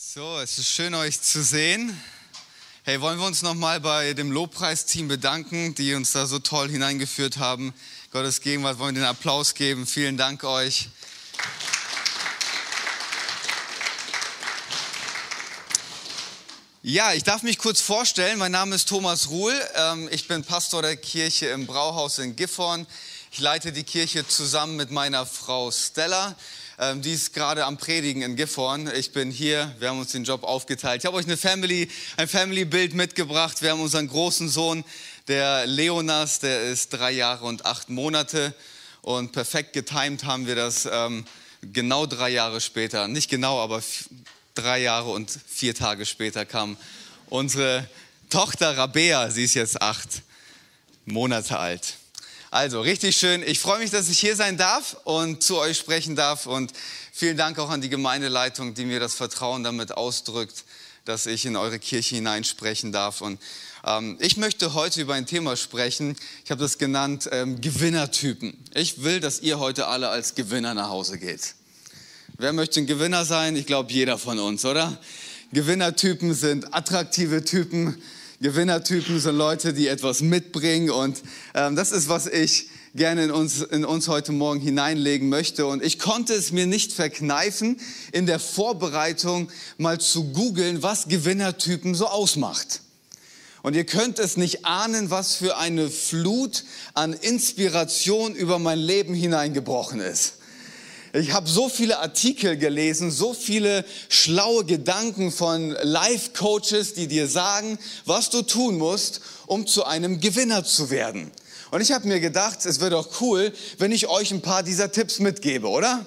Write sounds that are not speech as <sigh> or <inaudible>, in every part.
So, es ist schön euch zu sehen. Hey, wollen wir uns nochmal bei dem Lobpreisteam bedanken, die uns da so toll hineingeführt haben. Gottes Gegenwart wollen wir den Applaus geben. Vielen Dank euch. Ja, ich darf mich kurz vorstellen. Mein Name ist Thomas Ruhl. Ähm, ich bin Pastor der Kirche im Brauhaus in Gifhorn. Ich leite die Kirche zusammen mit meiner Frau Stella. Ähm, die ist gerade am Predigen in Gifhorn. Ich bin hier, wir haben uns den Job aufgeteilt. Ich habe euch eine Family, ein Family-Bild mitgebracht. Wir haben unseren großen Sohn, der Leonas, der ist drei Jahre und acht Monate. Und perfekt getimt haben wir das ähm, genau drei Jahre später. Nicht genau, aber drei Jahre und vier Tage später kam unsere Tochter Rabea, sie ist jetzt acht Monate alt. Also richtig schön. Ich freue mich, dass ich hier sein darf und zu euch sprechen darf. Und vielen Dank auch an die Gemeindeleitung, die mir das Vertrauen damit ausdrückt, dass ich in eure Kirche hineinsprechen darf. Und ähm, ich möchte heute über ein Thema sprechen. Ich habe das genannt ähm, Gewinnertypen. Ich will, dass ihr heute alle als Gewinner nach Hause geht. Wer möchte ein Gewinner sein? Ich glaube, jeder von uns, oder? Gewinnertypen sind attraktive Typen Gewinnertypen sind Leute, die etwas mitbringen. Und ähm, das ist, was ich gerne in uns, in uns heute Morgen hineinlegen möchte. Und ich konnte es mir nicht verkneifen, in der Vorbereitung mal zu googeln, was Gewinnertypen so ausmacht. Und ihr könnt es nicht ahnen, was für eine Flut an Inspiration über mein Leben hineingebrochen ist. Ich habe so viele Artikel gelesen, so viele schlaue Gedanken von Life-Coaches, die dir sagen, was du tun musst, um zu einem Gewinner zu werden. Und ich habe mir gedacht, es wäre doch cool, wenn ich euch ein paar dieser Tipps mitgebe, oder?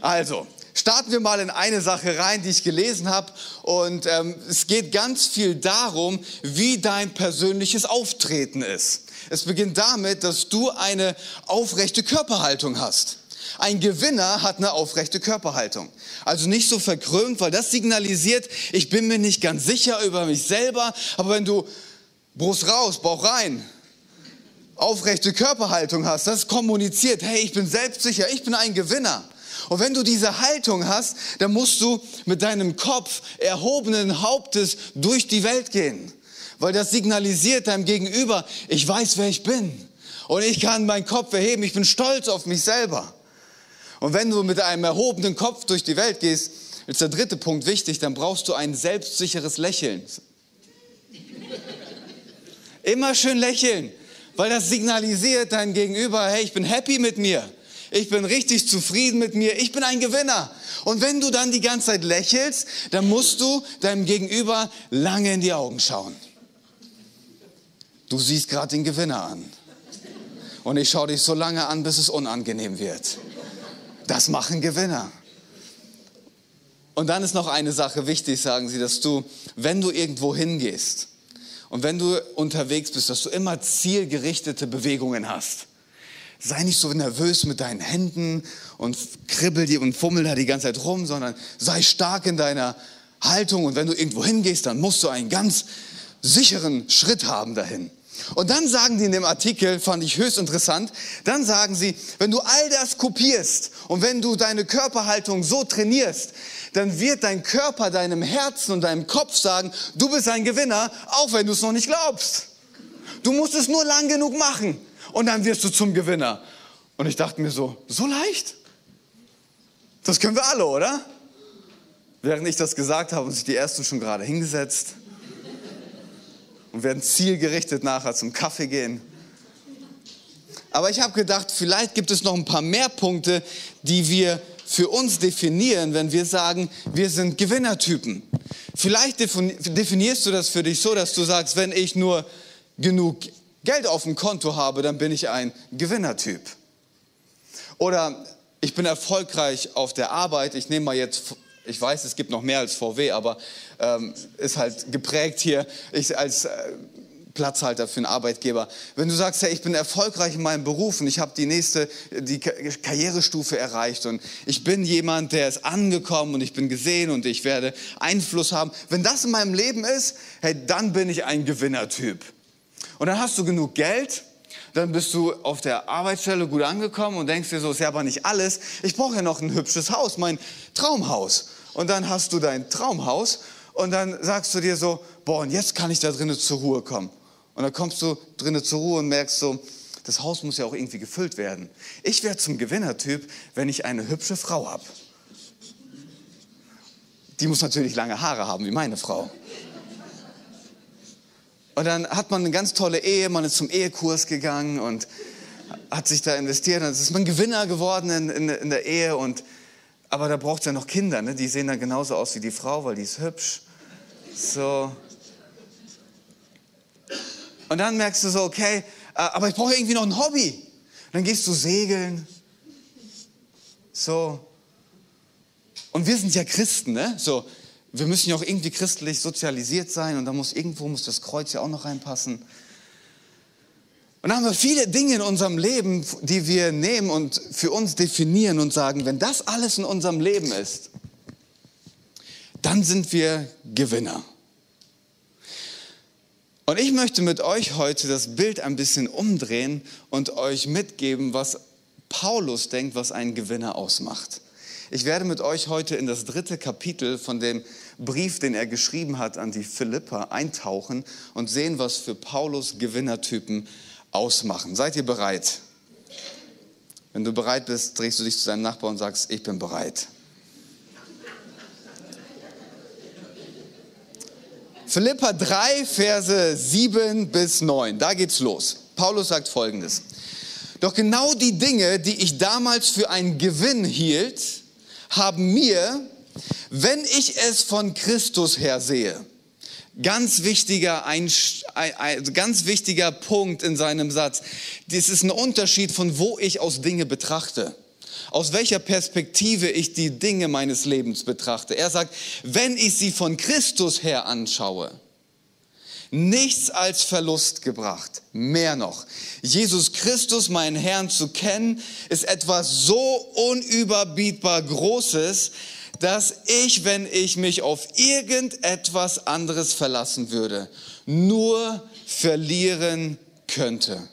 Also, starten wir mal in eine Sache rein, die ich gelesen habe. Und ähm, es geht ganz viel darum, wie dein persönliches Auftreten ist. Es beginnt damit, dass du eine aufrechte Körperhaltung hast. Ein Gewinner hat eine aufrechte Körperhaltung. Also nicht so verkrümmt, weil das signalisiert, ich bin mir nicht ganz sicher über mich selber. Aber wenn du Brust raus, Bauch rein, aufrechte Körperhaltung hast, das kommuniziert, hey, ich bin selbstsicher, ich bin ein Gewinner. Und wenn du diese Haltung hast, dann musst du mit deinem Kopf erhobenen Hauptes durch die Welt gehen. Weil das signalisiert deinem Gegenüber, ich weiß, wer ich bin. Und ich kann meinen Kopf erheben, ich bin stolz auf mich selber. Und wenn du mit einem erhobenen Kopf durch die Welt gehst, ist der dritte Punkt wichtig, dann brauchst du ein selbstsicheres Lächeln. Immer schön lächeln, weil das signalisiert dein Gegenüber, hey, ich bin happy mit mir. Ich bin richtig zufrieden mit mir. Ich bin ein Gewinner. Und wenn du dann die ganze Zeit lächelst, dann musst du deinem Gegenüber lange in die Augen schauen. Du siehst gerade den Gewinner an. Und ich schaue dich so lange an, bis es unangenehm wird. Das machen Gewinner. Und dann ist noch eine Sache wichtig, sagen sie, dass du, wenn du irgendwo hingehst und wenn du unterwegs bist, dass du immer zielgerichtete Bewegungen hast. Sei nicht so nervös mit deinen Händen und kribbel die und fummel da die ganze Zeit rum, sondern sei stark in deiner Haltung und wenn du irgendwo hingehst, dann musst du einen ganz sicheren Schritt haben dahin. Und dann sagen die in dem Artikel, fand ich höchst interessant, dann sagen sie, wenn du all das kopierst und wenn du deine Körperhaltung so trainierst, dann wird dein Körper deinem Herzen und deinem Kopf sagen, du bist ein Gewinner, auch wenn du es noch nicht glaubst. Du musst es nur lang genug machen und dann wirst du zum Gewinner. Und ich dachte mir so, so leicht? Das können wir alle, oder? Während ich das gesagt habe, haben sich die Ersten schon gerade hingesetzt und werden zielgerichtet nachher zum Kaffee gehen. Aber ich habe gedacht, vielleicht gibt es noch ein paar mehr Punkte, die wir für uns definieren, wenn wir sagen, wir sind Gewinnertypen. Vielleicht definierst du das für dich so, dass du sagst, wenn ich nur genug Geld auf dem Konto habe, dann bin ich ein Gewinnertyp. Oder ich bin erfolgreich auf der Arbeit. Ich nehme mal jetzt ich weiß, es gibt noch mehr als VW, aber ähm, ist halt geprägt hier. Ich als äh, Platzhalter für einen Arbeitgeber. Wenn du sagst, hey, ich bin erfolgreich in meinem Beruf und ich habe die nächste, die Karrierestufe erreicht und ich bin jemand, der ist angekommen und ich bin gesehen und ich werde Einfluss haben. Wenn das in meinem Leben ist, hey, dann bin ich ein Gewinnertyp. Und dann hast du genug Geld, dann bist du auf der Arbeitsstelle gut angekommen und denkst dir so, ist ja aber nicht alles. Ich brauche ja noch ein hübsches Haus, mein Traumhaus. Und dann hast du dein Traumhaus und dann sagst du dir so, boah, und jetzt kann ich da drinnen zur Ruhe kommen. Und dann kommst du drinnen zur Ruhe und merkst so, das Haus muss ja auch irgendwie gefüllt werden. Ich werde zum Gewinnertyp, wenn ich eine hübsche Frau habe. Die muss natürlich lange Haare haben, wie meine Frau. Und dann hat man eine ganz tolle Ehe, man ist zum Ehekurs gegangen und hat sich da investiert. Und ist man Gewinner geworden in, in, in der Ehe. Und, aber da braucht es ja noch Kinder, ne? die sehen dann genauso aus wie die Frau, weil die ist hübsch. So. Und dann merkst du so, okay, äh, aber ich brauche irgendwie noch ein Hobby. Und dann gehst du segeln. So. Und wir sind ja Christen, ne? So, wir müssen ja auch irgendwie christlich sozialisiert sein und da muss irgendwo muss das Kreuz ja auch noch reinpassen. Und dann haben wir viele Dinge in unserem Leben, die wir nehmen und für uns definieren und sagen, wenn das alles in unserem Leben ist, dann sind wir Gewinner. Und ich möchte mit euch heute das Bild ein bisschen umdrehen und euch mitgeben, was Paulus denkt, was einen Gewinner ausmacht. Ich werde mit euch heute in das dritte Kapitel von dem Brief, den er geschrieben hat an die Philipper, eintauchen und sehen, was für Paulus Gewinnertypen ausmachen. Seid ihr bereit? Wenn du bereit bist, drehst du dich zu deinem Nachbarn und sagst, ich bin bereit. Philippa 3, Verse 7 bis 9, da geht's los. Paulus sagt folgendes. Doch genau die Dinge, die ich damals für einen Gewinn hielt, haben mir, wenn ich es von Christus her sehe, ganz wichtiger, ein, ein, ganz wichtiger Punkt in seinem Satz. Das ist ein Unterschied von wo ich aus Dinge betrachte aus welcher Perspektive ich die Dinge meines Lebens betrachte. Er sagt, wenn ich sie von Christus her anschaue, nichts als Verlust gebracht. Mehr noch, Jesus Christus, meinen Herrn, zu kennen, ist etwas so unüberbietbar Großes, dass ich, wenn ich mich auf irgendetwas anderes verlassen würde, nur verlieren könnte.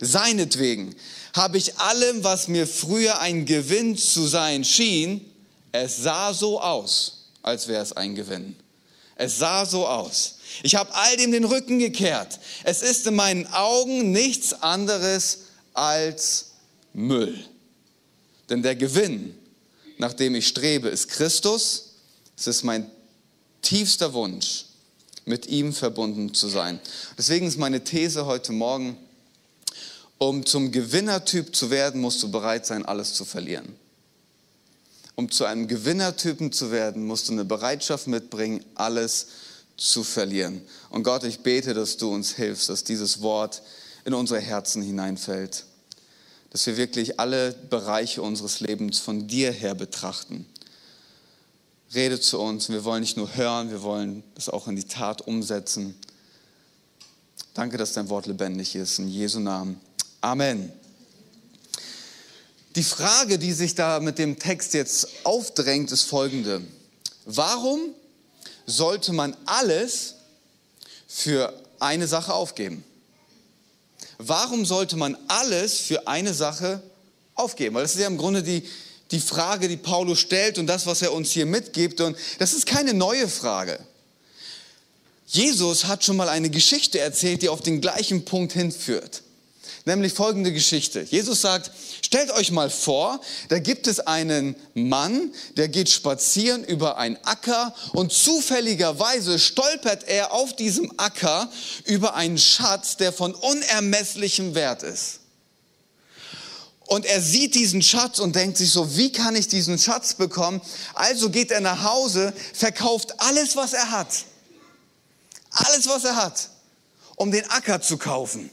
Seinetwegen habe ich allem, was mir früher ein Gewinn zu sein schien, es sah so aus, als wäre es ein Gewinn. Es sah so aus. Ich habe all dem den Rücken gekehrt. Es ist in meinen Augen nichts anderes als Müll. Denn der Gewinn, nach dem ich strebe, ist Christus. Es ist mein tiefster Wunsch, mit ihm verbunden zu sein. Deswegen ist meine These heute Morgen, um zum Gewinnertyp zu werden, musst du bereit sein, alles zu verlieren. Um zu einem Gewinnertypen zu werden, musst du eine Bereitschaft mitbringen, alles zu verlieren. Und Gott, ich bete, dass du uns hilfst, dass dieses Wort in unsere Herzen hineinfällt. Dass wir wirklich alle Bereiche unseres Lebens von dir her betrachten. Rede zu uns. Wir wollen nicht nur hören, wir wollen das auch in die Tat umsetzen. Danke, dass dein Wort lebendig ist. In Jesu Namen. Amen. Die Frage, die sich da mit dem Text jetzt aufdrängt, ist folgende. Warum sollte man alles für eine Sache aufgeben? Warum sollte man alles für eine Sache aufgeben? Weil das ist ja im Grunde die, die Frage, die Paulus stellt und das, was er uns hier mitgibt. Und das ist keine neue Frage. Jesus hat schon mal eine Geschichte erzählt, die auf den gleichen Punkt hinführt nämlich folgende Geschichte. Jesus sagt, stellt euch mal vor, da gibt es einen Mann, der geht spazieren über einen Acker und zufälligerweise stolpert er auf diesem Acker über einen Schatz, der von unermesslichem Wert ist. Und er sieht diesen Schatz und denkt sich so, wie kann ich diesen Schatz bekommen? Also geht er nach Hause, verkauft alles, was er hat. Alles, was er hat, um den Acker zu kaufen.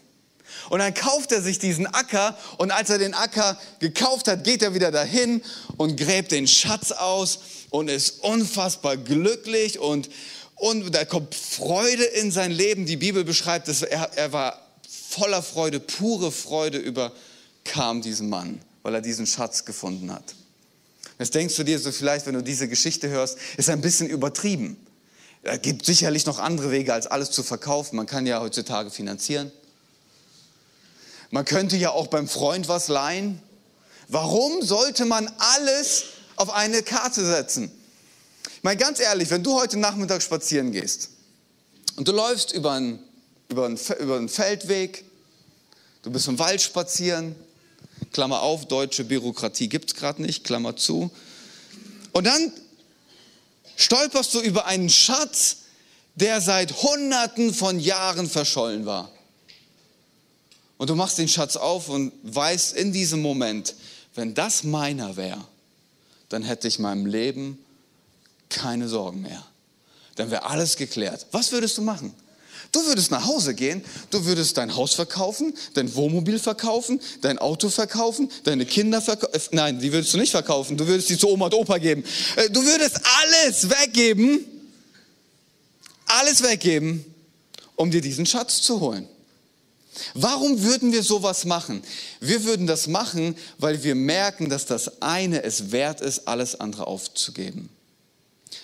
Und dann kauft er sich diesen Acker und als er den Acker gekauft hat, geht er wieder dahin und gräbt den Schatz aus und ist unfassbar glücklich und, und da kommt Freude in sein Leben. Die Bibel beschreibt, dass er, er war voller Freude, pure Freude überkam diesen Mann, weil er diesen Schatz gefunden hat. Jetzt denkst du dir so vielleicht, wenn du diese Geschichte hörst, ist ein bisschen übertrieben. Es gibt sicherlich noch andere Wege, als alles zu verkaufen. Man kann ja heutzutage finanzieren. Man könnte ja auch beim Freund was leihen. Warum sollte man alles auf eine Karte setzen? Mal ganz ehrlich, wenn du heute Nachmittag spazieren gehst und du läufst über einen, über einen, über einen Feldweg, du bist im Wald spazieren, Klammer auf, deutsche Bürokratie gibt es gerade nicht, Klammer zu, und dann stolperst du über einen Schatz, der seit Hunderten von Jahren verschollen war. Und du machst den Schatz auf und weißt in diesem Moment, wenn das meiner wäre, dann hätte ich meinem Leben keine Sorgen mehr. Dann wäre alles geklärt. Was würdest du machen? Du würdest nach Hause gehen, du würdest dein Haus verkaufen, dein Wohnmobil verkaufen, dein Auto verkaufen, deine Kinder verkaufen. Äh, nein, die würdest du nicht verkaufen, du würdest sie zu Oma und Opa geben. Äh, du würdest alles weggeben, alles weggeben, um dir diesen Schatz zu holen. Warum würden wir sowas machen? Wir würden das machen, weil wir merken, dass das eine es wert ist, alles andere aufzugeben.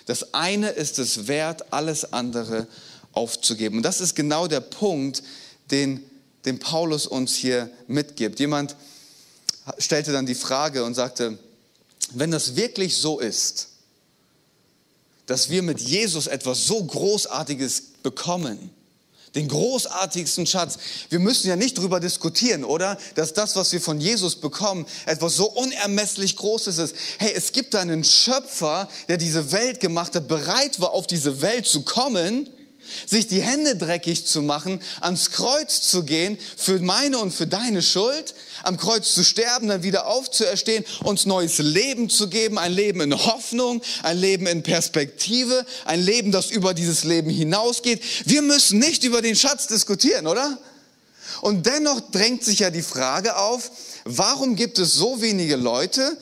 Das eine ist es wert, alles andere aufzugeben. Und das ist genau der Punkt, den, den Paulus uns hier mitgibt. Jemand stellte dann die Frage und sagte, wenn das wirklich so ist, dass wir mit Jesus etwas so Großartiges bekommen, den großartigsten Schatz. Wir müssen ja nicht darüber diskutieren, oder? Dass das, was wir von Jesus bekommen, etwas so unermesslich Großes ist. Hey, es gibt einen Schöpfer, der diese Welt gemacht hat, bereit war, auf diese Welt zu kommen sich die Hände dreckig zu machen, ans Kreuz zu gehen für meine und für deine Schuld, am Kreuz zu sterben, dann wieder aufzuerstehen, uns neues Leben zu geben, ein Leben in Hoffnung, ein Leben in Perspektive, ein Leben, das über dieses Leben hinausgeht. Wir müssen nicht über den Schatz diskutieren, oder? Und dennoch drängt sich ja die Frage auf, warum gibt es so wenige Leute,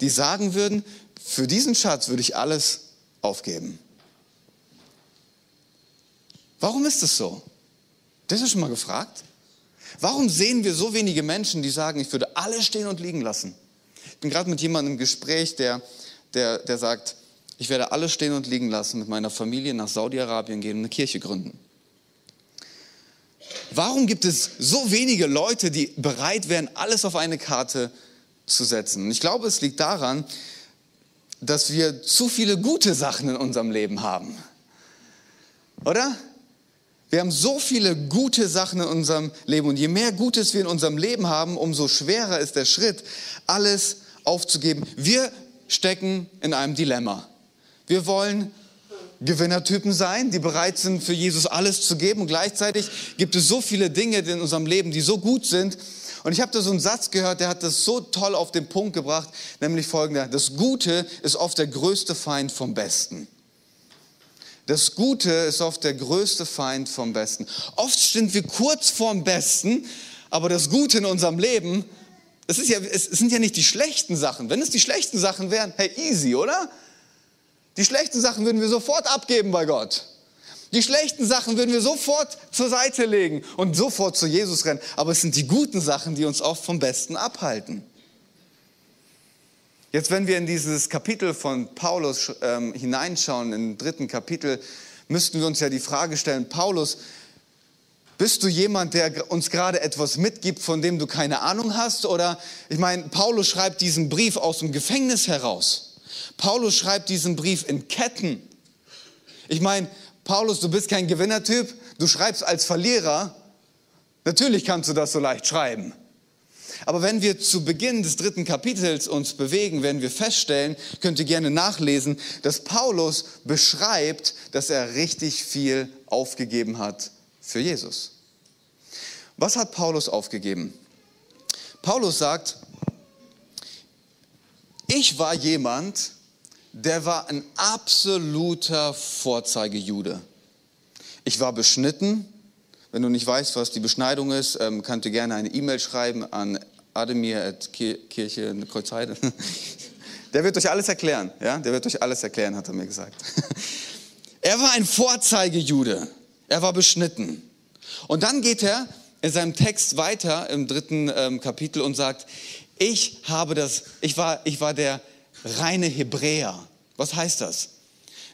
die sagen würden, für diesen Schatz würde ich alles aufgeben. Warum ist es so? Das ist schon mal gefragt. Warum sehen wir so wenige Menschen, die sagen, ich würde alles stehen und liegen lassen? Ich bin gerade mit jemandem im Gespräch, der, der, der sagt, ich werde alles stehen und liegen lassen, mit meiner Familie nach Saudi-Arabien gehen und eine Kirche gründen. Warum gibt es so wenige Leute, die bereit wären, alles auf eine Karte zu setzen? Und ich glaube, es liegt daran, dass wir zu viele gute Sachen in unserem Leben haben. Oder? Wir haben so viele gute Sachen in unserem Leben und je mehr Gutes wir in unserem Leben haben, umso schwerer ist der Schritt, alles aufzugeben. Wir stecken in einem Dilemma. Wir wollen Gewinnertypen sein, die bereit sind, für Jesus alles zu geben und gleichzeitig gibt es so viele Dinge in unserem Leben, die so gut sind. Und ich habe da so einen Satz gehört, der hat das so toll auf den Punkt gebracht, nämlich folgender, das Gute ist oft der größte Feind vom Besten. Das Gute ist oft der größte Feind vom Besten. Oft sind wir kurz vorm Besten, aber das Gute in unserem Leben, es, ist ja, es sind ja nicht die schlechten Sachen. Wenn es die schlechten Sachen wären, hey, easy, oder? Die schlechten Sachen würden wir sofort abgeben bei Gott. Die schlechten Sachen würden wir sofort zur Seite legen und sofort zu Jesus rennen. Aber es sind die guten Sachen, die uns oft vom Besten abhalten. Jetzt, wenn wir in dieses Kapitel von Paulus ähm, hineinschauen, im dritten Kapitel, müssten wir uns ja die Frage stellen, Paulus, bist du jemand, der uns gerade etwas mitgibt, von dem du keine Ahnung hast? Oder, ich meine, Paulus schreibt diesen Brief aus dem Gefängnis heraus. Paulus schreibt diesen Brief in Ketten. Ich meine, Paulus, du bist kein Gewinnertyp, du schreibst als Verlierer. Natürlich kannst du das so leicht schreiben. Aber wenn wir zu Beginn des dritten Kapitels uns bewegen, werden wir feststellen, könnt ihr gerne nachlesen, dass Paulus beschreibt, dass er richtig viel aufgegeben hat für Jesus. Was hat Paulus aufgegeben? Paulus sagt, ich war jemand, der war ein absoluter Vorzeigejude. Ich war beschnitten. Wenn du nicht weißt, was die Beschneidung ist, ähm, kannst du gerne eine E-Mail schreiben an Ademir Kirche in Kreuzheide. <laughs> Der wird euch alles erklären, ja? Der wird euch alles erklären, hat er mir gesagt. <laughs> Er war ein Vorzeigejude. Er war beschnitten. Und dann geht er in seinem Text weiter im dritten ähm, Kapitel und sagt, ich habe das, ich war, ich war der reine Hebräer. Was heißt das?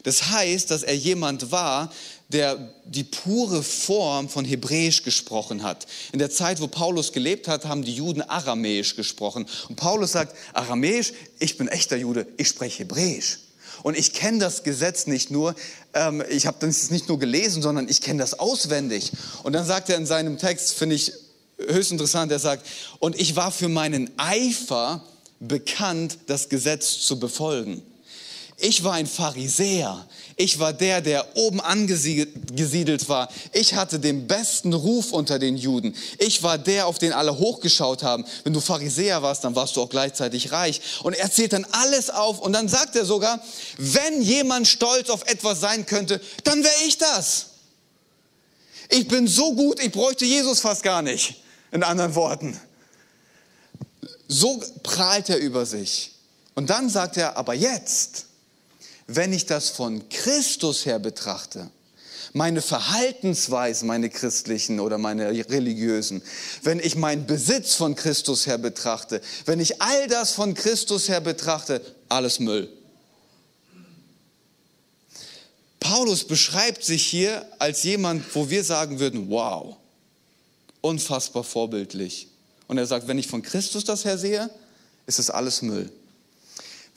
Das heißt, dass er jemand war, der die pure Form von Hebräisch gesprochen hat. In der Zeit, wo Paulus gelebt hat, haben die Juden Aramäisch gesprochen. Und Paulus sagt, Aramäisch, ich bin echter Jude, ich spreche Hebräisch. Und ich kenne das Gesetz nicht nur, ähm, ich habe das nicht nur gelesen, sondern ich kenne das auswendig. Und dann sagt er in seinem Text, finde ich höchst interessant, er sagt, und ich war für meinen Eifer bekannt, das Gesetz zu befolgen. Ich war ein Pharisäer. Ich war der, der oben angesiedelt war. Ich hatte den besten Ruf unter den Juden. Ich war der, auf den alle hochgeschaut haben. Wenn du Pharisäer warst, dann warst du auch gleichzeitig reich. Und er zählt dann alles auf und dann sagt er sogar, wenn jemand stolz auf etwas sein könnte, dann wäre ich das. Ich bin so gut, ich bräuchte Jesus fast gar nicht. In anderen Worten. So prahlt er über sich. Und dann sagt er, aber jetzt, wenn ich das von Christus her betrachte, meine Verhaltensweisen, meine christlichen oder meine religiösen, wenn ich meinen Besitz von Christus her betrachte, wenn ich all das von Christus her betrachte, alles Müll. Paulus beschreibt sich hier als jemand, wo wir sagen würden, wow, unfassbar vorbildlich. Und er sagt, wenn ich von Christus das her sehe, ist es alles Müll.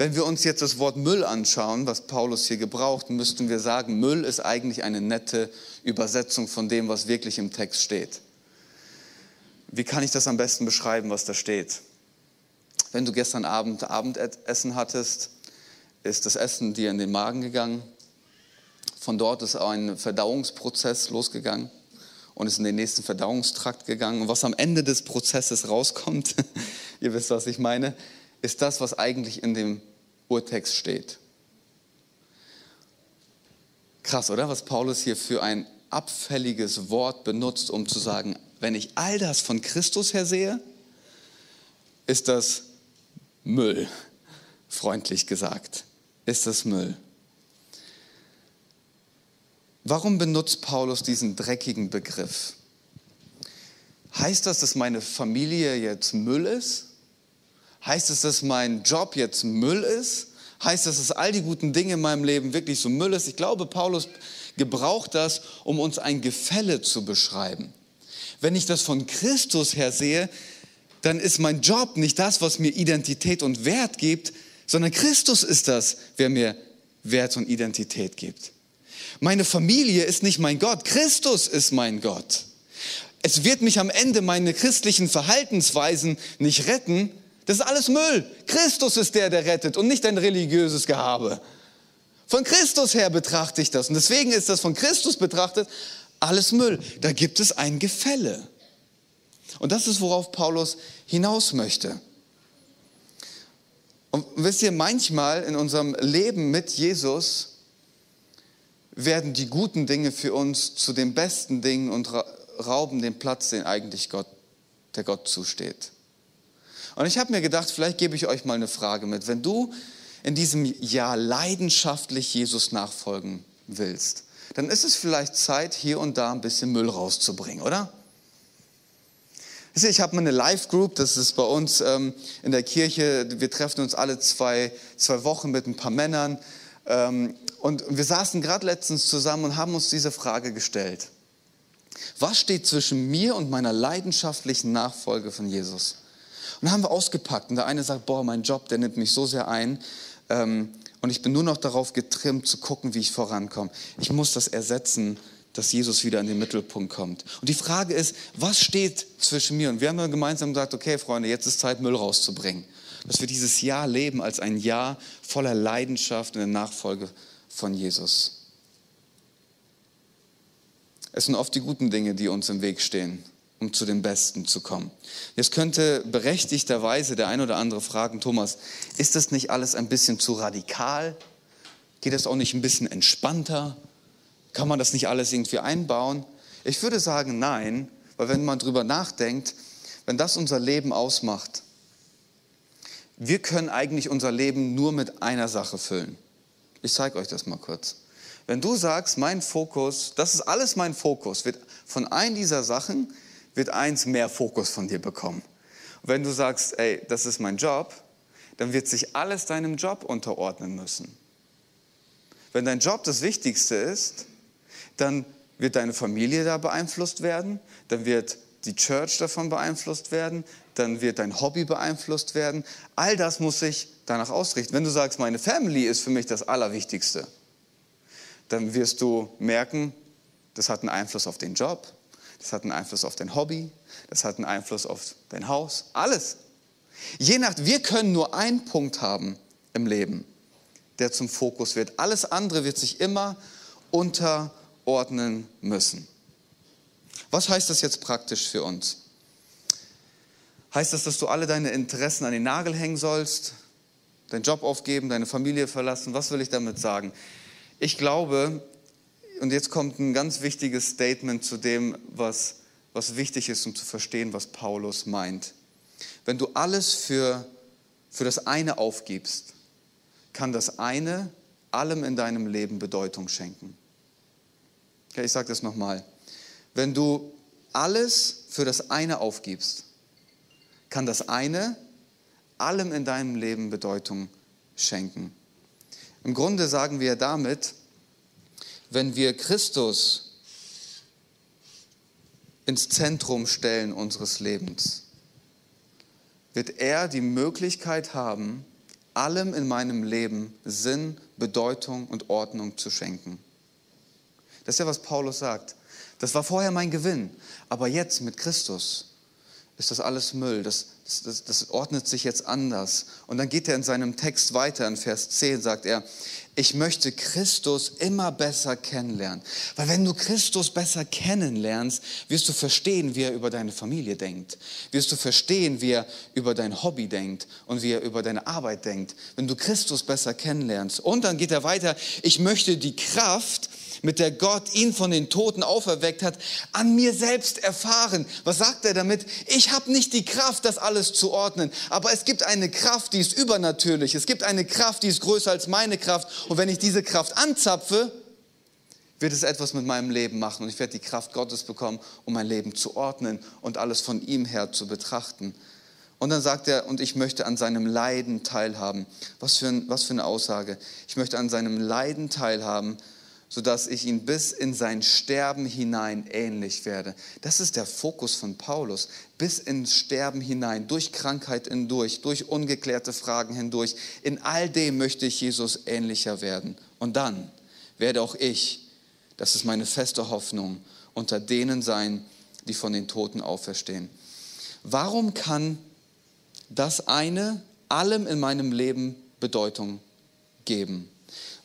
Wenn wir uns jetzt das Wort Müll anschauen, was Paulus hier gebraucht, müssten wir sagen, Müll ist eigentlich eine nette Übersetzung von dem, was wirklich im Text steht. Wie kann ich das am besten beschreiben, was da steht? Wenn du gestern Abend Abendessen hattest, ist das Essen dir in den Magen gegangen. Von dort ist ein Verdauungsprozess losgegangen und ist in den nächsten Verdauungstrakt gegangen. Und was am Ende des Prozesses rauskommt, <laughs> ihr wisst, was ich meine, ist das, was eigentlich in dem Urtext steht. Krass, oder? Was Paulus hier für ein abfälliges Wort benutzt, um zu sagen, wenn ich all das von Christus her sehe, ist das Müll, freundlich gesagt, ist das Müll. Warum benutzt Paulus diesen dreckigen Begriff? Heißt das, dass meine Familie jetzt Müll ist? Heißt es, dass mein Job jetzt Müll ist? Heißt das, dass all die guten Dinge in meinem Leben wirklich so Müll ist? Ich glaube, Paulus gebraucht das, um uns ein Gefälle zu beschreiben. Wenn ich das von Christus her sehe, dann ist mein Job nicht das, was mir Identität und Wert gibt, sondern Christus ist das, wer mir Wert und Identität gibt. Meine Familie ist nicht mein Gott, Christus ist mein Gott. Es wird mich am Ende meine christlichen Verhaltensweisen nicht retten, das ist alles Müll. Christus ist der, der rettet und nicht ein religiöses Gehabe. Von Christus her betrachte ich das. Und deswegen ist das von Christus betrachtet alles Müll. Da gibt es ein Gefälle. Und das ist, worauf Paulus hinaus möchte. Und wisst ihr, manchmal in unserem Leben mit Jesus werden die guten Dinge für uns zu den besten Dingen und rauben den Platz, den eigentlich Gott, der Gott zusteht. Und ich habe mir gedacht, vielleicht gebe ich euch mal eine Frage mit. Wenn du in diesem Jahr leidenschaftlich Jesus nachfolgen willst, dann ist es vielleicht Zeit, hier und da ein bisschen Müll rauszubringen, oder? Ich habe eine Live-Group, das ist bei uns ähm, in der Kirche. Wir treffen uns alle zwei, zwei Wochen mit ein paar Männern. Ähm, und wir saßen gerade letztens zusammen und haben uns diese Frage gestellt. Was steht zwischen mir und meiner leidenschaftlichen Nachfolge von Jesus? Und dann haben wir ausgepackt. Und der eine sagt, boah, mein Job, der nimmt mich so sehr ein. Ähm, und ich bin nur noch darauf getrimmt, zu gucken, wie ich vorankomme. Ich muss das ersetzen, dass Jesus wieder in den Mittelpunkt kommt. Und die Frage ist, was steht zwischen mir? Und wir haben dann gemeinsam gesagt, okay, Freunde, jetzt ist Zeit, Müll rauszubringen. Dass wir dieses Jahr leben als ein Jahr voller Leidenschaft in der Nachfolge von Jesus. Es sind oft die guten Dinge, die uns im Weg stehen um zu dem Besten zu kommen. Jetzt könnte berechtigterweise der ein oder andere fragen, Thomas, ist das nicht alles ein bisschen zu radikal? Geht das auch nicht ein bisschen entspannter? Kann man das nicht alles irgendwie einbauen? Ich würde sagen, nein, weil wenn man drüber nachdenkt, wenn das unser Leben ausmacht, wir können eigentlich unser Leben nur mit einer Sache füllen. Ich zeige euch das mal kurz. Wenn du sagst, mein Fokus, das ist alles mein Fokus, wird von einem dieser Sachen wird eins mehr Fokus von dir bekommen. Und wenn du sagst, ey, das ist mein Job, dann wird sich alles deinem Job unterordnen müssen. Wenn dein Job das Wichtigste ist, dann wird deine Familie da beeinflusst werden, dann wird die Church davon beeinflusst werden, dann wird dein Hobby beeinflusst werden. All das muss sich danach ausrichten. Wenn du sagst, meine Family ist für mich das Allerwichtigste, dann wirst du merken, das hat einen Einfluss auf den Job, das hat einen Einfluss auf dein Hobby, das hat einen Einfluss auf dein Haus, alles. Je nach, wir können nur einen Punkt haben im Leben, der zum Fokus wird. Alles andere wird sich immer unterordnen müssen. Was heißt das jetzt praktisch für uns? Heißt das, dass du alle deine Interessen an den Nagel hängen sollst, deinen Job aufgeben, deine Familie verlassen? Was will ich damit sagen? Ich glaube, und jetzt kommt ein ganz wichtiges Statement zu dem, was, was wichtig ist, um zu verstehen, was Paulus meint. Wenn du alles für, für das eine aufgibst, kann das eine allem in deinem Leben Bedeutung schenken. Okay, ich sage das nochmal. Wenn du alles für das eine aufgibst, kann das eine allem in deinem Leben Bedeutung schenken. Im Grunde sagen wir damit, wenn wir Christus ins Zentrum stellen unseres Lebens, wird er die Möglichkeit haben, allem in meinem Leben Sinn, Bedeutung und Ordnung zu schenken. Das ist ja, was Paulus sagt. Das war vorher mein Gewinn, aber jetzt mit Christus ist das alles Müll. Das, das, das, ordnet sich jetzt anders. Und dann geht er in seinem Text weiter, in Vers 10 sagt er, ich möchte Christus immer besser kennenlernen. Weil wenn du Christus besser kennenlernst, wirst du verstehen, wie er über deine Familie denkt. Wirst du verstehen, wie er über dein Hobby denkt und wie er über deine Arbeit denkt. Wenn du Christus besser kennenlernst. Und dann geht er weiter, ich möchte die Kraft, mit der Gott ihn von den Toten auferweckt hat, an mir selbst erfahren. Was sagt er damit? Ich habe nicht die Kraft, das alles zu ordnen, aber es gibt eine Kraft, die ist übernatürlich. Es gibt eine Kraft, die ist größer als meine Kraft. Und wenn ich diese Kraft anzapfe, wird es etwas mit meinem Leben machen und ich werde die Kraft Gottes bekommen, um mein Leben zu ordnen und alles von ihm her zu betrachten. Und dann sagt er, und ich möchte an seinem Leiden teilhaben. Was für, ein, was für eine Aussage. Ich möchte an seinem Leiden teilhaben, sodass ich ihn bis in sein Sterben hinein ähnlich werde. Das ist der Fokus von Paulus. Bis ins Sterben hinein, durch Krankheit hindurch, durch ungeklärte Fragen hindurch. In all dem möchte ich Jesus ähnlicher werden. Und dann werde auch ich, das ist meine feste Hoffnung, unter denen sein, die von den Toten auferstehen. Warum kann das eine allem in meinem Leben Bedeutung geben?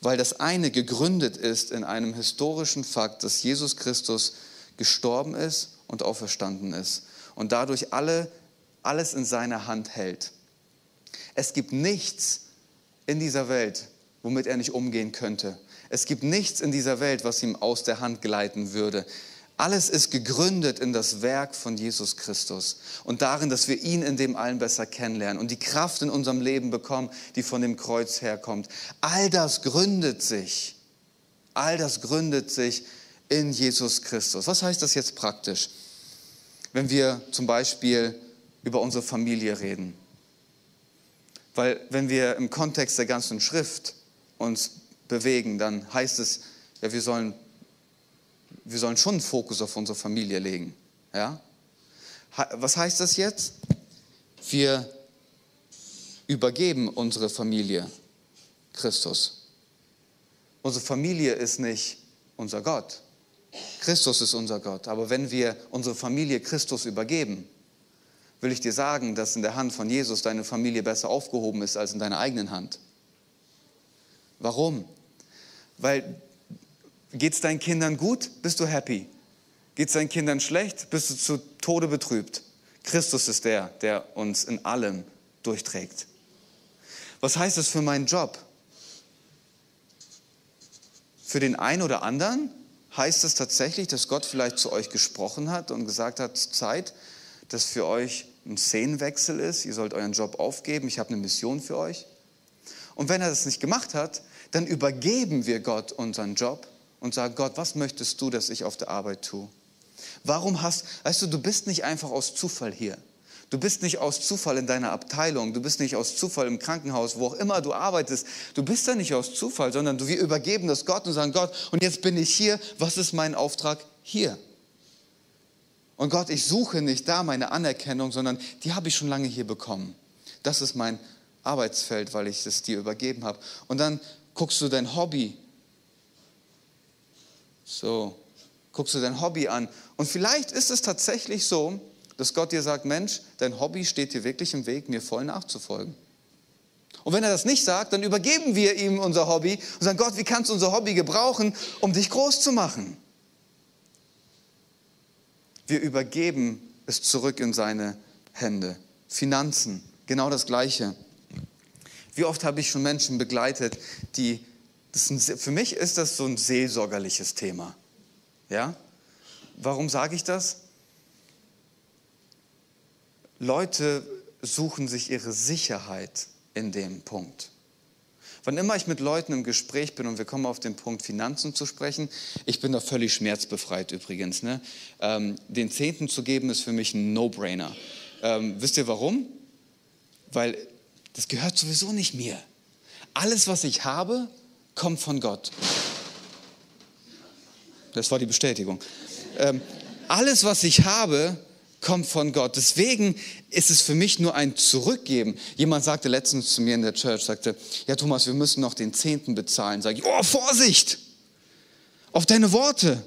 Weil das eine gegründet ist in einem historischen Fakt, dass Jesus Christus gestorben ist und auferstanden ist und dadurch alle, alles in seiner Hand hält. Es gibt nichts in dieser Welt, womit er nicht umgehen könnte. Es gibt nichts in dieser Welt, was ihm aus der Hand gleiten würde. Alles ist gegründet in das Werk von Jesus Christus und darin, dass wir ihn in dem allen besser kennenlernen und die Kraft in unserem Leben bekommen, die von dem Kreuz herkommt. All das gründet sich, all das gründet sich in Jesus Christus. Was heißt das jetzt praktisch? Wenn wir zum Beispiel über unsere Familie reden. Weil wenn wir im Kontext der ganzen Schrift uns bewegen, dann heißt es, ja, wir sollen wir sollen schon einen Fokus auf unsere Familie legen. Ja? Was heißt das jetzt? Wir übergeben unsere Familie Christus. Unsere Familie ist nicht unser Gott. Christus ist unser Gott. Aber wenn wir unsere Familie Christus übergeben, will ich dir sagen, dass in der Hand von Jesus deine Familie besser aufgehoben ist als in deiner eigenen Hand. Warum? Weil Geht es deinen Kindern gut? Bist du happy? Geht es deinen Kindern schlecht? Bist du zu Tode betrübt? Christus ist der, der uns in allem durchträgt. Was heißt das für meinen Job? Für den einen oder anderen heißt es tatsächlich, dass Gott vielleicht zu euch gesprochen hat und gesagt hat, Zeit, dass für euch ein Szenenwechsel ist, ihr sollt euren Job aufgeben, ich habe eine Mission für euch. Und wenn er das nicht gemacht hat, dann übergeben wir Gott unseren Job und sag, Gott, was möchtest du, dass ich auf der Arbeit tue? Warum hast, weißt du, du bist nicht einfach aus Zufall hier. Du bist nicht aus Zufall in deiner Abteilung, du bist nicht aus Zufall im Krankenhaus, wo auch immer du arbeitest. Du bist da nicht aus Zufall, sondern wir übergeben das Gott und sagen, Gott, und jetzt bin ich hier, was ist mein Auftrag hier? Und Gott, ich suche nicht da meine Anerkennung, sondern die habe ich schon lange hier bekommen. Das ist mein Arbeitsfeld, weil ich es dir übergeben habe. Und dann guckst du dein Hobby. So, guckst du dein Hobby an. Und vielleicht ist es tatsächlich so, dass Gott dir sagt, Mensch, dein Hobby steht dir wirklich im Weg, mir voll nachzufolgen. Und wenn er das nicht sagt, dann übergeben wir ihm unser Hobby und sagen, Gott, wie kannst du unser Hobby gebrauchen, um dich groß zu machen? Wir übergeben es zurück in seine Hände. Finanzen, genau das Gleiche. Wie oft habe ich schon Menschen begleitet, die, ein, für mich ist das so ein seelsorgerliches Thema. Ja? Warum sage ich das? Leute suchen sich ihre Sicherheit in dem Punkt. Wann immer ich mit Leuten im Gespräch bin und wir kommen auf den Punkt Finanzen zu sprechen, ich bin da völlig schmerzbefreit übrigens. Ne? Ähm, den Zehnten zu geben ist für mich ein No-Brainer. Ähm, wisst ihr warum? Weil das gehört sowieso nicht mir. Alles, was ich habe, kommt von Gott. Das war die Bestätigung. Ähm, alles, was ich habe, kommt von Gott. Deswegen ist es für mich nur ein Zurückgeben. Jemand sagte letztens zu mir in der Church, sagte, ja Thomas, wir müssen noch den Zehnten bezahlen. Sag ich, oh Vorsicht, auf deine Worte.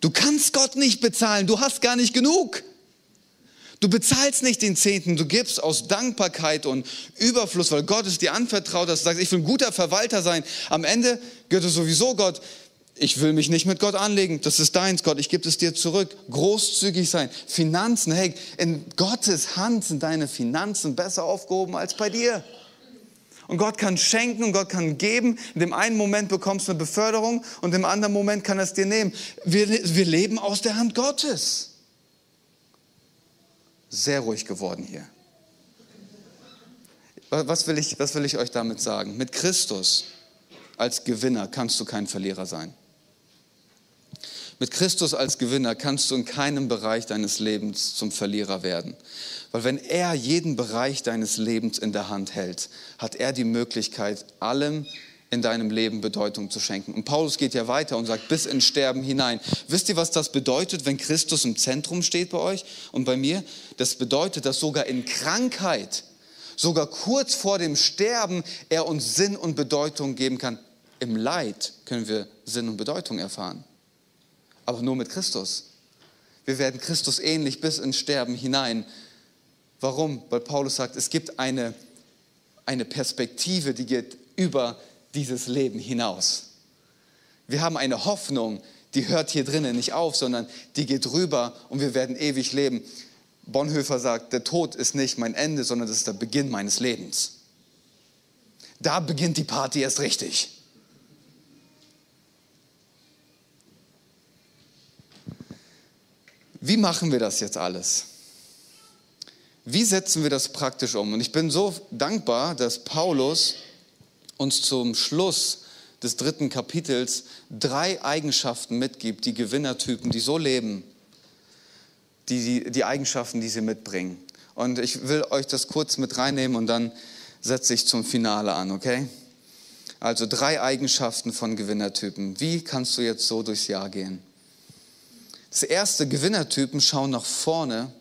Du kannst Gott nicht bezahlen, du hast gar nicht genug. Du bezahlst nicht den Zehnten, du gibst aus Dankbarkeit und Überfluss, weil Gott es dir anvertraut, dass du sagst, ich will ein guter Verwalter sein. Am Ende gehört es sowieso Gott ich will mich nicht mit Gott anlegen, das ist deins, Gott, ich gebe es dir zurück. Großzügig sein, Finanzen, hey, in Gottes Hand sind deine Finanzen besser aufgehoben als bei dir. Und Gott kann schenken und Gott kann geben. In dem einen Moment bekommst du eine Beförderung und im anderen Moment kann er es dir nehmen. Wir, wir leben aus der Hand Gottes. Sehr ruhig geworden hier. Was will ich, was will ich euch damit sagen? Mit Christus als Gewinner kannst du kein Verlierer sein. Mit Christus als Gewinner kannst du in keinem Bereich deines Lebens zum Verlierer werden. Weil wenn er jeden Bereich deines Lebens in der Hand hält, hat er die Möglichkeit, allem in deinem Leben Bedeutung zu schenken. Und Paulus geht ja weiter und sagt, bis ins Sterben hinein. Wisst ihr, was das bedeutet, wenn Christus im Zentrum steht bei euch und bei mir? Das bedeutet, dass sogar in Krankheit, sogar kurz vor dem Sterben, er uns Sinn und Bedeutung geben kann. Im Leid können wir Sinn und Bedeutung erfahren aber nur mit Christus. Wir werden Christus ähnlich bis ins Sterben hinein. Warum? Weil Paulus sagt, es gibt eine, eine Perspektive, die geht über dieses Leben hinaus. Wir haben eine Hoffnung, die hört hier drinnen nicht auf, sondern die geht rüber und wir werden ewig leben. Bonhoeffer sagt, der Tod ist nicht mein Ende, sondern das ist der Beginn meines Lebens. Da beginnt die Party erst richtig. Wie machen wir das jetzt alles? Wie setzen wir das praktisch um? Und ich bin so dankbar, dass Paulus uns zum Schluss des dritten Kapitels drei Eigenschaften mitgibt, die Gewinnertypen, die so leben, die, die, die Eigenschaften, die sie mitbringen. Und ich will euch das kurz mit reinnehmen und dann setze ich zum Finale an, okay? Also drei Eigenschaften von Gewinnertypen. Wie kannst du jetzt so durchs Jahr gehen? Das erste, Gewinnertypen schauen nach vorne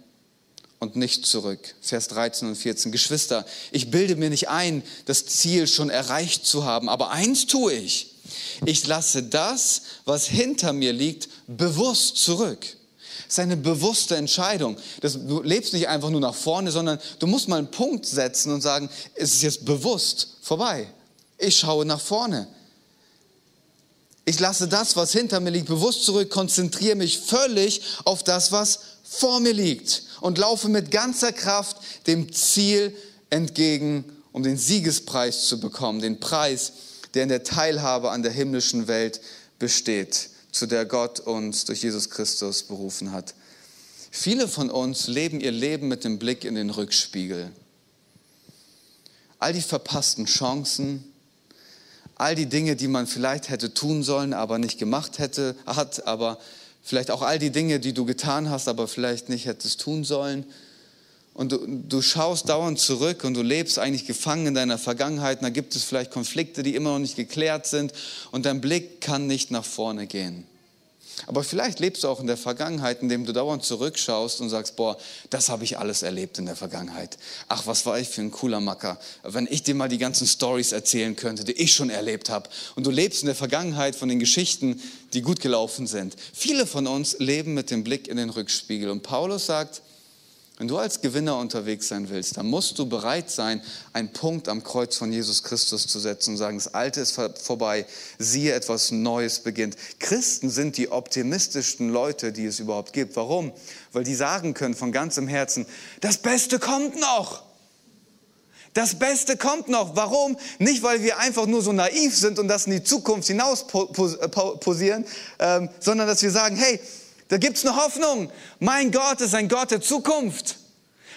und nicht zurück. Vers 13 und 14. Geschwister, ich bilde mir nicht ein, das Ziel schon erreicht zu haben, aber eins tue ich. Ich lasse das, was hinter mir liegt, bewusst zurück. Das ist eine bewusste Entscheidung. Das, du lebst nicht einfach nur nach vorne, sondern du musst mal einen Punkt setzen und sagen, es ist jetzt bewusst vorbei. Ich schaue nach vorne. Ich lasse das, was hinter mir liegt, bewusst zurück, konzentriere mich völlig auf das, was vor mir liegt und laufe mit ganzer Kraft dem Ziel entgegen, um den Siegespreis zu bekommen, den Preis, der in der Teilhabe an der himmlischen Welt besteht, zu der Gott uns durch Jesus Christus berufen hat. Viele von uns leben ihr Leben mit dem Blick in den Rückspiegel. All die verpassten Chancen, all die Dinge, die man vielleicht hätte tun sollen, aber nicht gemacht hätte, hat, aber vielleicht auch all die Dinge, die du getan hast, aber vielleicht nicht hättest tun sollen. Und du, du schaust dauernd zurück und du lebst eigentlich gefangen in deiner Vergangenheit. Und da gibt es vielleicht Konflikte, die immer noch nicht geklärt sind. Und dein Blick kann nicht nach vorne gehen. Aber vielleicht lebst du auch in der Vergangenheit, indem du dauernd zurückschaust und sagst, boah, das habe ich alles erlebt in der Vergangenheit. Ach, was war ich für ein cooler Macker. Wenn ich dir mal die ganzen Stories erzählen könnte, die ich schon erlebt habe. Und du lebst in der Vergangenheit von den Geschichten, die gut gelaufen sind. Viele von uns leben mit dem Blick in den Rückspiegel. Und Paulus sagt, wenn du als Gewinner unterwegs sein willst, dann musst du bereit sein, einen Punkt am Kreuz von Jesus Christus zu setzen und sagen, das Alte ist vorbei, siehe, etwas Neues beginnt. Christen sind die optimistischsten Leute, die es überhaupt gibt. Warum? Weil die sagen können von ganzem Herzen, das Beste kommt noch. Das Beste kommt noch. Warum? Nicht, weil wir einfach nur so naiv sind und das in die Zukunft hinaus äh, posieren, ähm, sondern dass wir sagen, hey, da gibt es eine Hoffnung. Mein Gott ist ein Gott der Zukunft.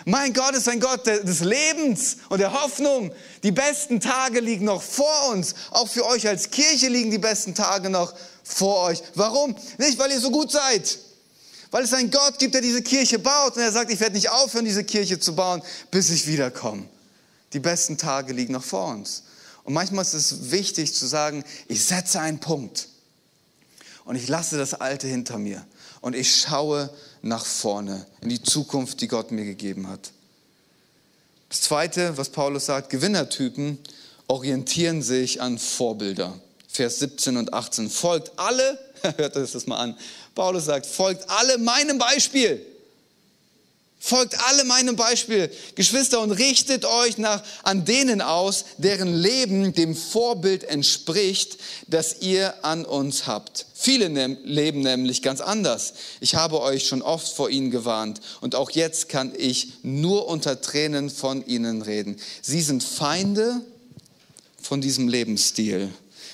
Mein Gott ist ein Gott des Lebens und der Hoffnung. Die besten Tage liegen noch vor uns. Auch für euch als Kirche liegen die besten Tage noch vor euch. Warum? Nicht, weil ihr so gut seid. Weil es einen Gott gibt, der diese Kirche baut. Und er sagt, ich werde nicht aufhören, diese Kirche zu bauen, bis ich wiederkomme. Die besten Tage liegen noch vor uns. Und manchmal ist es wichtig zu sagen, ich setze einen Punkt. Und ich lasse das Alte hinter mir und ich schaue nach vorne in die Zukunft, die Gott mir gegeben hat. Das Zweite, was Paulus sagt, Gewinnertypen orientieren sich an Vorbilder. Vers 17 und 18. Folgt alle, <laughs> hört euch das mal an, Paulus sagt, folgt alle meinem Beispiel. Folgt alle meinem Beispiel, Geschwister, und richtet euch nach, an denen aus, deren Leben dem Vorbild entspricht, das ihr an uns habt. Viele ne leben nämlich ganz anders. Ich habe euch schon oft vor ihnen gewarnt und auch jetzt kann ich nur unter Tränen von ihnen reden. Sie sind Feinde von diesem Lebensstil.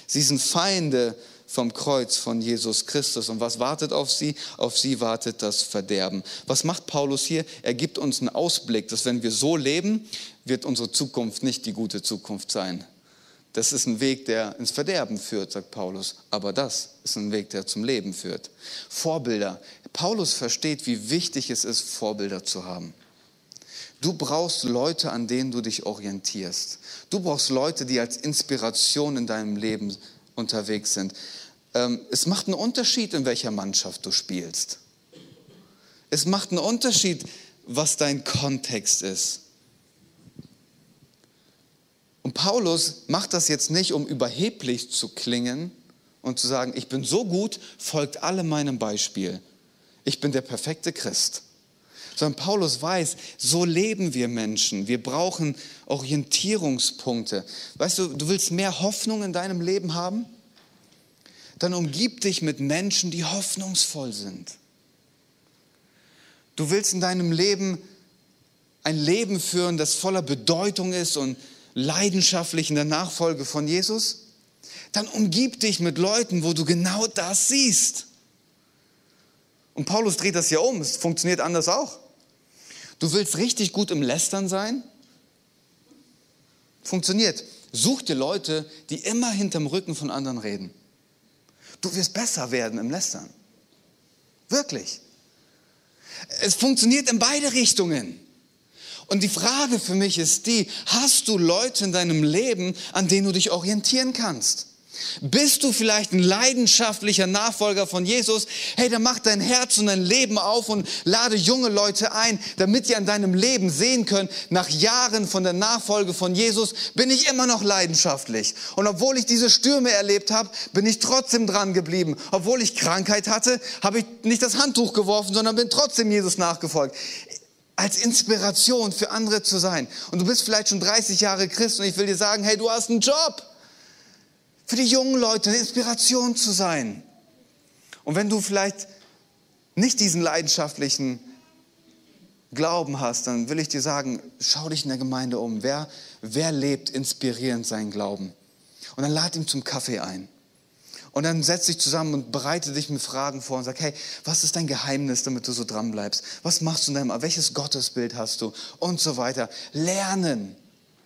Sie sind Feinde vom Kreuz von Jesus Christus. Und was wartet auf sie? Auf sie wartet das Verderben. Was macht Paulus hier? Er gibt uns einen Ausblick, dass wenn wir so leben, wird unsere Zukunft nicht die gute Zukunft sein. Das ist ein Weg, der ins Verderben führt, sagt Paulus. Aber das ist ein Weg, der zum Leben führt. Vorbilder. Paulus versteht, wie wichtig es ist, Vorbilder zu haben. Du brauchst Leute, an denen du dich orientierst. Du brauchst Leute, die als Inspiration in deinem Leben unterwegs sind. Ähm, es macht einen Unterschied, in welcher Mannschaft du spielst. Es macht einen Unterschied, was dein Kontext ist. Und Paulus macht das jetzt nicht, um überheblich zu klingen und zu sagen, ich bin so gut, folgt alle meinem Beispiel. Ich bin der perfekte Christ. Sondern Paulus weiß, so leben wir Menschen. Wir brauchen Orientierungspunkte. Weißt du, du willst mehr Hoffnung in deinem Leben haben? Dann umgib dich mit Menschen, die hoffnungsvoll sind. Du willst in deinem Leben ein Leben führen, das voller Bedeutung ist und leidenschaftlich in der Nachfolge von Jesus? Dann umgib dich mit Leuten, wo du genau das siehst. Und Paulus dreht das ja um, es funktioniert anders auch. Du willst richtig gut im Lästern sein? Funktioniert. Such dir Leute, die immer hinterm Rücken von anderen reden. Du wirst besser werden im Lästern. Wirklich. Es funktioniert in beide Richtungen. Und die Frage für mich ist die, hast du Leute in deinem Leben, an denen du dich orientieren kannst? Bist du vielleicht ein leidenschaftlicher Nachfolger von Jesus? Hey, dann mach dein Herz und dein Leben auf und lade junge Leute ein, damit sie an deinem Leben sehen können, nach Jahren von der Nachfolge von Jesus bin ich immer noch leidenschaftlich. Und obwohl ich diese Stürme erlebt habe, bin ich trotzdem dran geblieben. Obwohl ich Krankheit hatte, habe ich nicht das Handtuch geworfen, sondern bin trotzdem Jesus nachgefolgt als Inspiration für andere zu sein. Und du bist vielleicht schon 30 Jahre Christ und ich will dir sagen, hey, du hast einen Job für die jungen Leute eine Inspiration zu sein. Und wenn du vielleicht nicht diesen leidenschaftlichen Glauben hast, dann will ich dir sagen, schau dich in der Gemeinde um. Wer, wer lebt inspirierend seinen Glauben? Und dann lad ihn zum Kaffee ein. Und dann setz dich zusammen und bereite dich mit Fragen vor und sag, hey, was ist dein Geheimnis, damit du so dran bleibst? Was machst du in deinem, welches Gottesbild hast du? Und so weiter. Lernen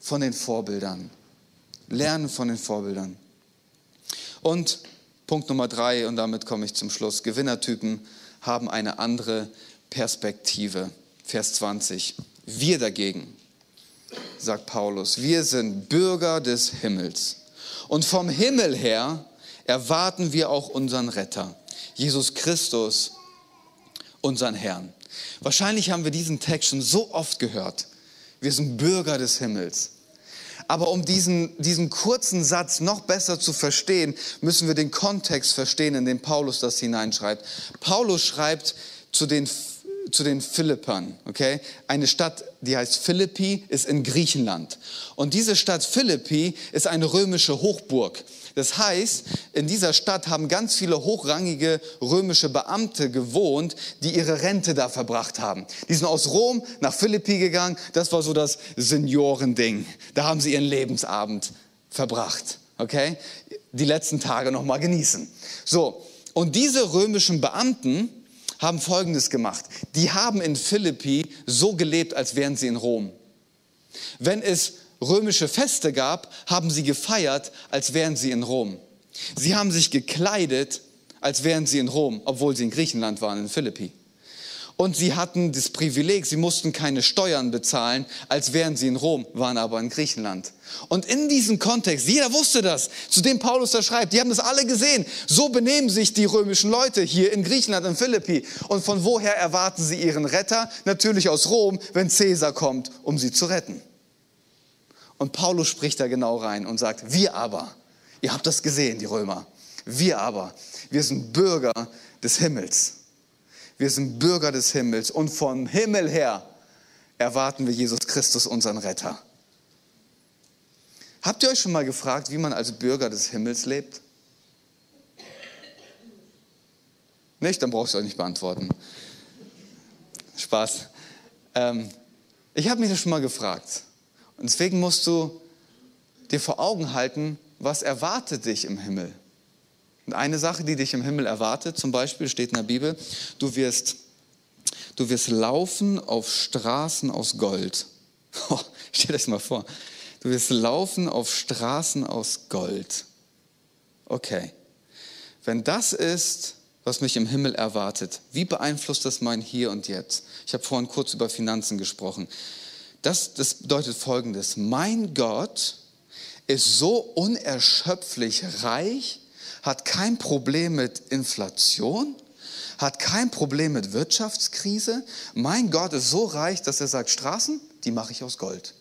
von den Vorbildern. Lernen von den Vorbildern. Und Punkt Nummer drei, und damit komme ich zum Schluss, Gewinnertypen haben eine andere Perspektive. Vers 20. Wir dagegen, sagt Paulus, wir sind Bürger des Himmels. Und vom Himmel her erwarten wir auch unseren Retter, Jesus Christus, unseren Herrn. Wahrscheinlich haben wir diesen Text schon so oft gehört. Wir sind Bürger des Himmels. Aber um diesen, diesen kurzen Satz noch besser zu verstehen, müssen wir den Kontext verstehen, in den Paulus das hineinschreibt. Paulus schreibt zu den zu den Philippern, okay? Eine Stadt, die heißt Philippi, ist in Griechenland. Und diese Stadt Philippi ist eine römische Hochburg. Das heißt, in dieser Stadt haben ganz viele hochrangige römische Beamte gewohnt, die ihre Rente da verbracht haben. Die sind aus Rom nach Philippi gegangen. Das war so das Seniorending. Da haben sie ihren Lebensabend verbracht, okay? Die letzten Tage noch mal genießen. So. Und diese römischen Beamten, haben Folgendes gemacht. Die haben in Philippi so gelebt, als wären sie in Rom. Wenn es römische Feste gab, haben sie gefeiert, als wären sie in Rom. Sie haben sich gekleidet, als wären sie in Rom, obwohl sie in Griechenland waren, in Philippi. Und sie hatten das Privileg, sie mussten keine Steuern bezahlen, als wären sie in Rom, waren aber in Griechenland. Und in diesem Kontext, jeder wusste das, zu dem Paulus da schreibt, die haben das alle gesehen. So benehmen sich die römischen Leute hier in Griechenland, in Philippi. Und von woher erwarten sie ihren Retter? Natürlich aus Rom, wenn Caesar kommt, um sie zu retten. Und Paulus spricht da genau rein und sagt, wir aber, ihr habt das gesehen, die Römer, wir aber, wir sind Bürger des Himmels. Wir sind Bürger des Himmels und vom Himmel her erwarten wir Jesus Christus, unseren Retter. Habt ihr euch schon mal gefragt, wie man als Bürger des Himmels lebt? Nicht? Dann brauchst du euch nicht beantworten. Spaß. Ähm, ich habe mich das schon mal gefragt. Und deswegen musst du dir vor Augen halten, was erwartet dich im Himmel? Und eine Sache, die dich im Himmel erwartet, zum Beispiel steht in der Bibel, du wirst, du wirst laufen auf Straßen aus Gold. Oh, <laughs> stell das mal vor. Du wirst laufen auf Straßen aus Gold. Okay. Wenn das ist, was mich im Himmel erwartet, wie beeinflusst das mein Hier und Jetzt? Ich habe vorhin kurz über Finanzen gesprochen. Das, das bedeutet Folgendes. Mein Gott ist so unerschöpflich reich, hat kein Problem mit Inflation, hat kein Problem mit Wirtschaftskrise. Mein Gott ist so reich, dass er sagt, Straßen, die mache ich aus Gold.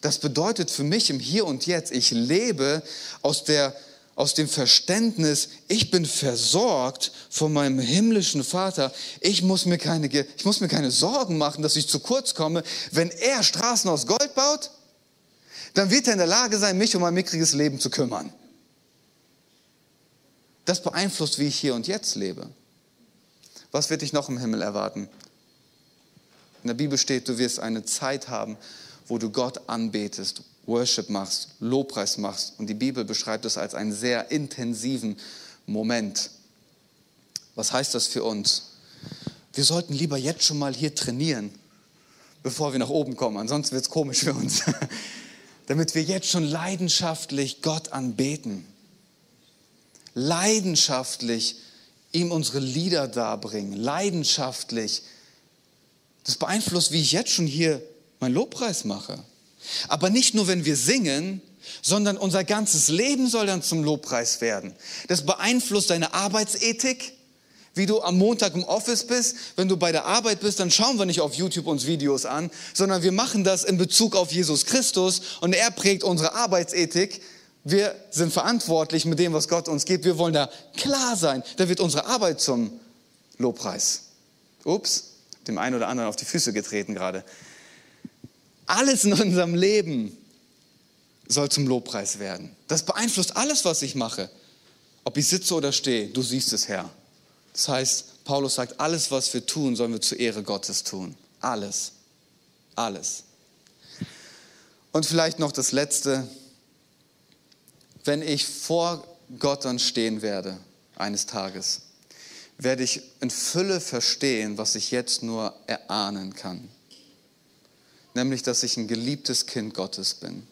Das bedeutet für mich im Hier und Jetzt, ich lebe aus, der, aus dem Verständnis, ich bin versorgt von meinem himmlischen Vater. Ich muss, mir keine, ich muss mir keine Sorgen machen, dass ich zu kurz komme. Wenn er Straßen aus Gold baut, dann wird er in der Lage sein, mich um mein mickriges Leben zu kümmern. Das beeinflusst, wie ich hier und jetzt lebe. Was wird dich noch im Himmel erwarten? In der Bibel steht, du wirst eine Zeit haben, wo du Gott anbetest, Worship machst, Lobpreis machst. Und die Bibel beschreibt es als einen sehr intensiven Moment. Was heißt das für uns? Wir sollten lieber jetzt schon mal hier trainieren, bevor wir nach oben kommen. Ansonsten wird es komisch für uns. <laughs> Damit wir jetzt schon leidenschaftlich Gott anbeten leidenschaftlich ihm unsere Lieder darbringen, leidenschaftlich. Das beeinflusst, wie ich jetzt schon hier meinen Lobpreis mache. Aber nicht nur, wenn wir singen, sondern unser ganzes Leben soll dann zum Lobpreis werden. Das beeinflusst deine Arbeitsethik, wie du am Montag im Office bist. Wenn du bei der Arbeit bist, dann schauen wir nicht auf YouTube uns Videos an, sondern wir machen das in Bezug auf Jesus Christus und er prägt unsere Arbeitsethik wir sind verantwortlich mit dem, was Gott uns gibt. Wir wollen da klar sein. Da wird unsere Arbeit zum Lobpreis. Ups, dem einen oder anderen auf die Füße getreten gerade. Alles in unserem Leben soll zum Lobpreis werden. Das beeinflusst alles, was ich mache. Ob ich sitze oder stehe, du siehst es, Herr. Das heißt, Paulus sagt, alles, was wir tun, sollen wir zur Ehre Gottes tun. Alles. Alles. Und vielleicht noch das Letzte, wenn ich vor Gott dann stehen werde, eines Tages, werde ich in Fülle verstehen, was ich jetzt nur erahnen kann. Nämlich, dass ich ein geliebtes Kind Gottes bin.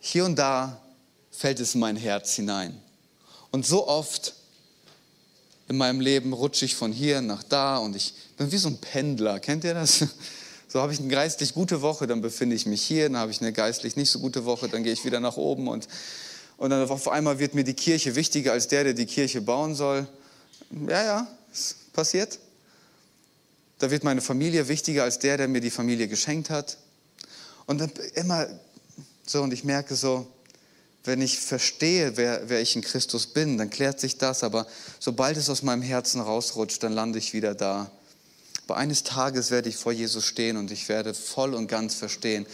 Hier und da fällt es in mein Herz hinein. Und so oft in meinem Leben rutsche ich von hier nach da und ich bin wie so ein Pendler. Kennt ihr das? So habe ich eine geistlich gute Woche, dann befinde ich mich hier, dann habe ich eine geistlich nicht so gute Woche, dann gehe ich wieder nach oben und, Und dann auf einmal wird mir die Kirche wichtiger als der, der die Kirche bauen soll. Ja, ja, es passiert. Da wird meine Familie wichtiger als der, der mir die Familie geschenkt hat. Und dann immer so, und ich merke so, wenn ich verstehe, wer, wer ich in Christus bin, dann klärt sich das. Aber sobald es aus meinem Herzen rausrutscht, dann lande ich wieder da. Aber eines Tages werde ich vor Jesus stehen und ich werde voll und ganz verstehen,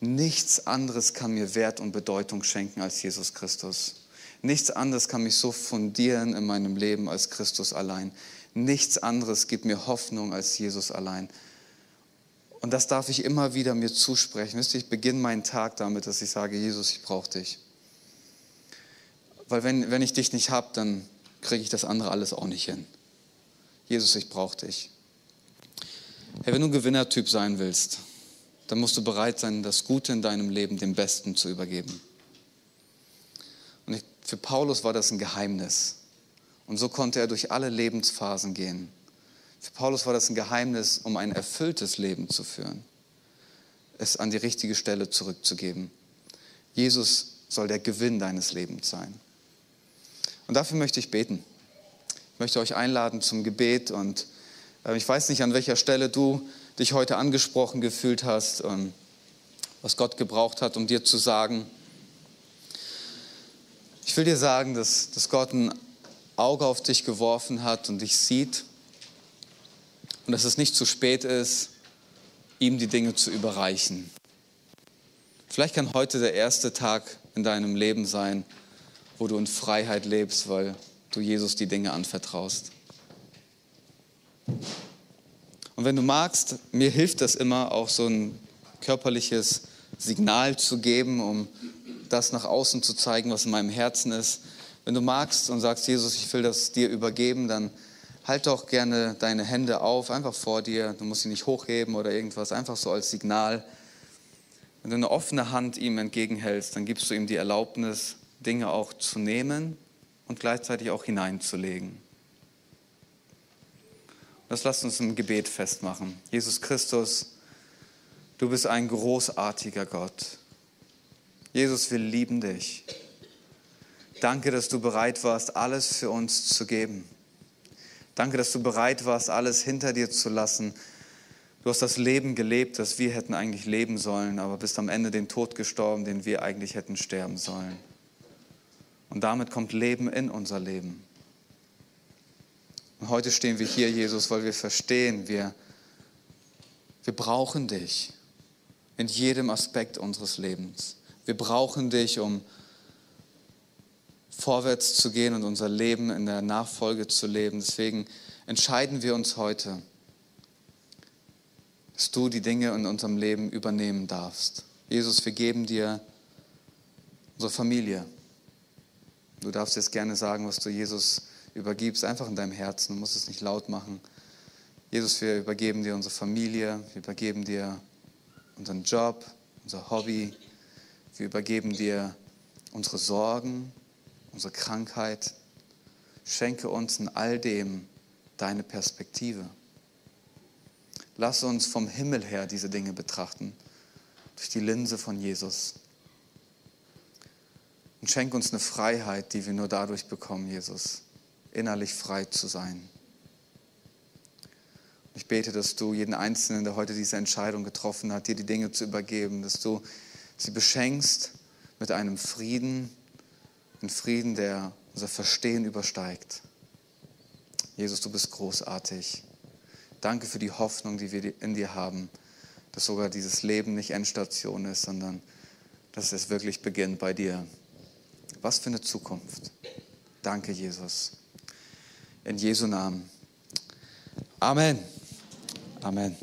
nichts anderes kann mir Wert und Bedeutung schenken als Jesus Christus. Nichts anderes kann mich so fundieren in meinem Leben als Christus allein. Nichts anderes gibt mir Hoffnung als Jesus allein. Und das darf ich immer wieder mir zusprechen. Wisst ihr, ich beginne meinen Tag damit, dass ich sage, Jesus, ich brauche dich. Weil wenn, wenn ich dich nicht habe, dann kriege ich das andere alles auch nicht hin. Jesus, ich brauche dich. Hey, wenn du ein Gewinnertyp sein willst, dann musst du bereit sein, das Gute in deinem Leben dem Besten zu übergeben. Und ich, für Paulus war das ein Geheimnis. Und so konnte er durch alle Lebensphasen gehen. Für Paulus war das ein Geheimnis, um ein erfülltes Leben zu führen, es an die richtige Stelle zurückzugeben. Jesus soll der Gewinn deines Lebens sein. Und dafür möchte ich beten. Ich möchte euch einladen zum Gebet und äh, ich weiß nicht, an welcher Stelle du dich heute angesprochen gefühlt hast, ähm, was Gott gebraucht hat, um dir zu sagen. Ich will dir sagen, dass, dass Gott ein Auge auf dich geworfen hat und dich sieht und dass es nicht zu spät ist, ihm die Dinge zu überreichen. Vielleicht kann heute der erste Tag in deinem Leben sein, wo du in Freiheit lebst, weil du Jesus die Dinge anvertraust. Und wenn du magst, mir hilft das immer, auch so ein körperliches Signal zu geben, um das nach außen zu zeigen, was in meinem Herzen ist. Wenn du magst und sagst, Jesus, ich will das dir übergeben, dann halt doch gerne deine Hände auf, einfach vor dir. Du musst sie nicht hochheben oder irgendwas, einfach so als Signal. Wenn du eine offene Hand ihm entgegenhältst, dann gibst du ihm die Erlaubnis, Dinge auch zu nehmen und gleichzeitig auch hineinzulegen. Das lasst uns im Gebet festmachen. Jesus Christus, du bist ein großartiger Gott. Jesus, wir lieben dich. Danke, dass du bereit warst, alles für uns zu geben. Danke, dass du bereit warst, alles hinter dir zu lassen. Du hast das Leben gelebt, das wir hätten eigentlich leben sollen, aber bist am Ende den Tod gestorben, den wir eigentlich hätten sterben sollen. Und damit kommt Leben in unser Leben. Und heute stehen wir hier, Jesus, weil wir verstehen, wir, wir brauchen dich in jedem Aspekt unseres Lebens. Wir brauchen dich, um vorwärts zu gehen und unser Leben in der Nachfolge zu leben. Deswegen entscheiden wir uns heute, dass du die Dinge in unserem Leben übernehmen darfst. Jesus, wir geben dir unsere Familie. Du darfst jetzt gerne sagen, was du Jesus übergibst, einfach in deinem Herzen. Du musst es nicht laut machen. Jesus, wir übergeben dir unsere Familie, wir übergeben dir unseren Job, unser Hobby, wir übergeben dir unsere Sorgen, unsere Krankheit. Schenke uns in all dem deine Perspektive. Lass uns vom Himmel her diese Dinge betrachten, durch die Linse von Jesus. Und schenk uns eine Freiheit, die wir nur dadurch bekommen, Jesus, innerlich frei zu sein. Ich bete, dass du jeden Einzelnen, der heute diese Entscheidung getroffen hat, dir die Dinge zu übergeben, dass du sie beschenkst mit einem Frieden, einen Frieden, der unser Verstehen übersteigt. Jesus, du bist großartig. Danke für die Hoffnung, die wir in dir haben, dass sogar dieses Leben nicht Endstation ist, sondern dass es wirklich beginnt bei dir. Was für eine Zukunft. Danke, Jesus. In Jesu Namen. Amen. Amen.